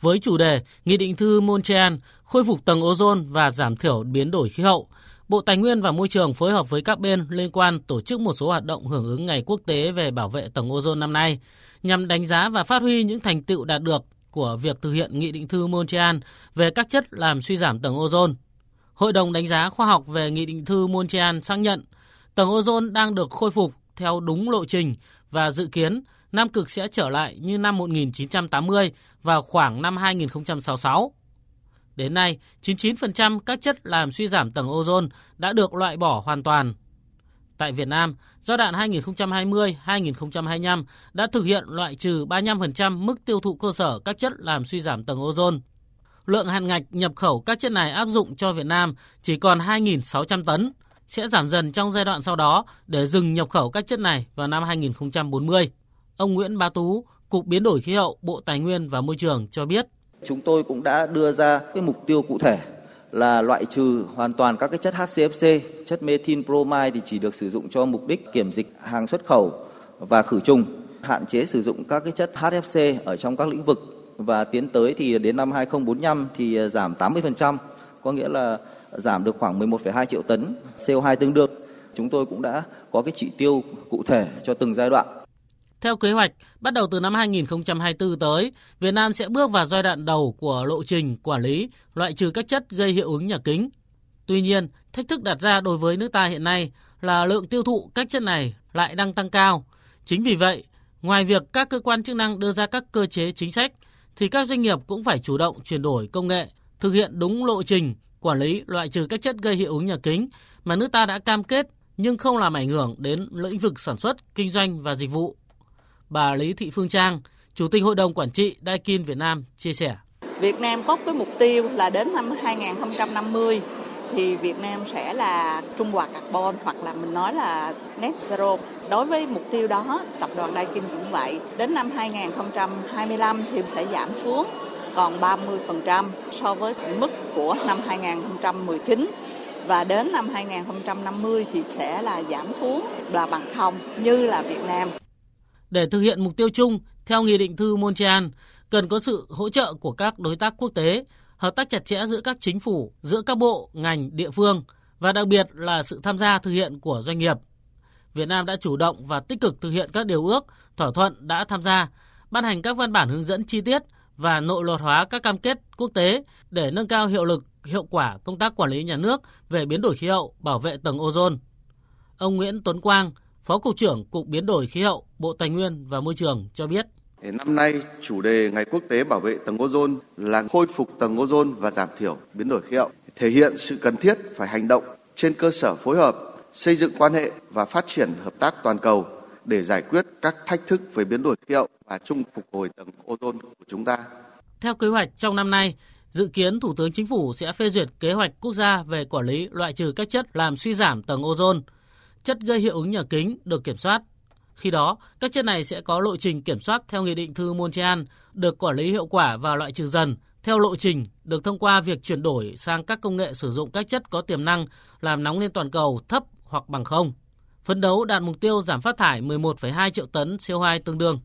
với chủ đề Nghị định thư Montreal khôi phục tầng ozone và giảm thiểu biến đổi khí hậu. Bộ Tài nguyên và Môi trường phối hợp với các bên liên quan tổ chức một số hoạt động hưởng ứng Ngày Quốc tế về bảo vệ tầng ozone năm nay, nhằm đánh giá và phát huy những thành tựu đạt được của việc thực hiện Nghị định thư Montreal về các chất làm suy giảm tầng ozone. Hội đồng đánh giá khoa học về Nghị định thư Montreal xác nhận tầng ozone đang được khôi phục theo đúng lộ trình và dự kiến Nam Cực sẽ trở lại như năm 1980 vào khoảng năm 2066. Đến nay, 99% các chất làm suy giảm tầng ozone đã được loại bỏ hoàn toàn. Tại Việt Nam, giai đoạn 2020-2025 đã thực hiện loại trừ 35% mức tiêu thụ cơ sở các chất làm suy giảm tầng ozone. Lượng hạn ngạch nhập khẩu các chất này áp dụng cho Việt Nam chỉ còn 2.600 tấn, sẽ giảm dần trong giai đoạn sau đó để dừng nhập khẩu các chất này vào năm 2040. Ông Nguyễn Bá Tú, Cục Biến đổi Khí hậu, Bộ Tài nguyên và Môi trường cho biết. Chúng tôi cũng đã đưa ra cái mục tiêu cụ thể là loại trừ hoàn toàn các cái chất HCFC, chất methyl bromide thì chỉ được sử dụng cho mục đích kiểm dịch hàng xuất khẩu và khử trùng, hạn chế sử dụng các cái chất HFC ở trong các lĩnh vực và tiến tới thì đến năm 2045 thì giảm 80%, có nghĩa là giảm được khoảng 11,2 triệu tấn CO2 tương đương. Chúng tôi cũng đã có cái chỉ tiêu cụ thể cho từng giai đoạn theo kế hoạch, bắt đầu từ năm 2024 tới, Việt Nam sẽ bước vào giai đoạn đầu của lộ trình quản lý loại trừ các chất gây hiệu ứng nhà kính. Tuy nhiên, thách thức đặt ra đối với nước ta hiện nay là lượng tiêu thụ các chất này lại đang tăng cao. Chính vì vậy, ngoài việc các cơ quan chức năng đưa ra các cơ chế chính sách, thì các doanh nghiệp cũng phải chủ động chuyển đổi công nghệ, thực hiện đúng lộ trình quản lý loại trừ các chất gây hiệu ứng nhà kính mà nước ta đã cam kết nhưng không làm ảnh hưởng đến lĩnh vực sản xuất, kinh doanh và dịch vụ bà Lý Thị Phương Trang, Chủ tịch Hội đồng Quản trị Daikin Việt Nam chia sẻ. Việt Nam có cái mục tiêu là đến năm 2050 thì Việt Nam sẽ là trung hòa carbon hoặc là mình nói là net zero. Đối với mục tiêu đó, tập đoàn Daikin cũng vậy. Đến năm 2025 thì sẽ giảm xuống còn 30% so với mức của năm 2019 và đến năm 2050 thì sẽ là giảm xuống là bằng không như là Việt Nam. Để thực hiện mục tiêu chung theo Nghị định thư Montreal, cần có sự hỗ trợ của các đối tác quốc tế, hợp tác chặt chẽ giữa các chính phủ, giữa các bộ, ngành, địa phương và đặc biệt là sự tham gia thực hiện của doanh nghiệp. Việt Nam đã chủ động và tích cực thực hiện các điều ước, thỏa thuận đã tham gia, ban hành các văn bản hướng dẫn chi tiết và nội luật hóa các cam kết quốc tế để nâng cao hiệu lực, hiệu quả công tác quản lý nhà nước về biến đổi khí hậu, bảo vệ tầng ozone. Ông Nguyễn Tuấn Quang, Phó Cục trưởng Cục Biến đổi Khí hậu, Bộ Tài nguyên và Môi trường cho biết. Năm nay, chủ đề Ngày Quốc tế Bảo vệ tầng ozone là khôi phục tầng ozone và giảm thiểu biến đổi khí hậu, thể hiện sự cần thiết phải hành động trên cơ sở phối hợp, xây dựng quan hệ và phát triển hợp tác toàn cầu để giải quyết các thách thức về biến đổi khí hậu và chung phục hồi tầng ozone của chúng ta. Theo kế hoạch trong năm nay, dự kiến Thủ tướng Chính phủ sẽ phê duyệt kế hoạch quốc gia về quản lý loại trừ các chất làm suy giảm tầng ozone – chất gây hiệu ứng nhà kính được kiểm soát. Khi đó, các chất này sẽ có lộ trình kiểm soát theo Nghị định thư Montreal, được quản lý hiệu quả và loại trừ dần theo lộ trình được thông qua việc chuyển đổi sang các công nghệ sử dụng các chất có tiềm năng làm nóng lên toàn cầu thấp hoặc bằng không. Phấn đấu đạt mục tiêu giảm phát thải 11,2 triệu tấn CO2 tương đương.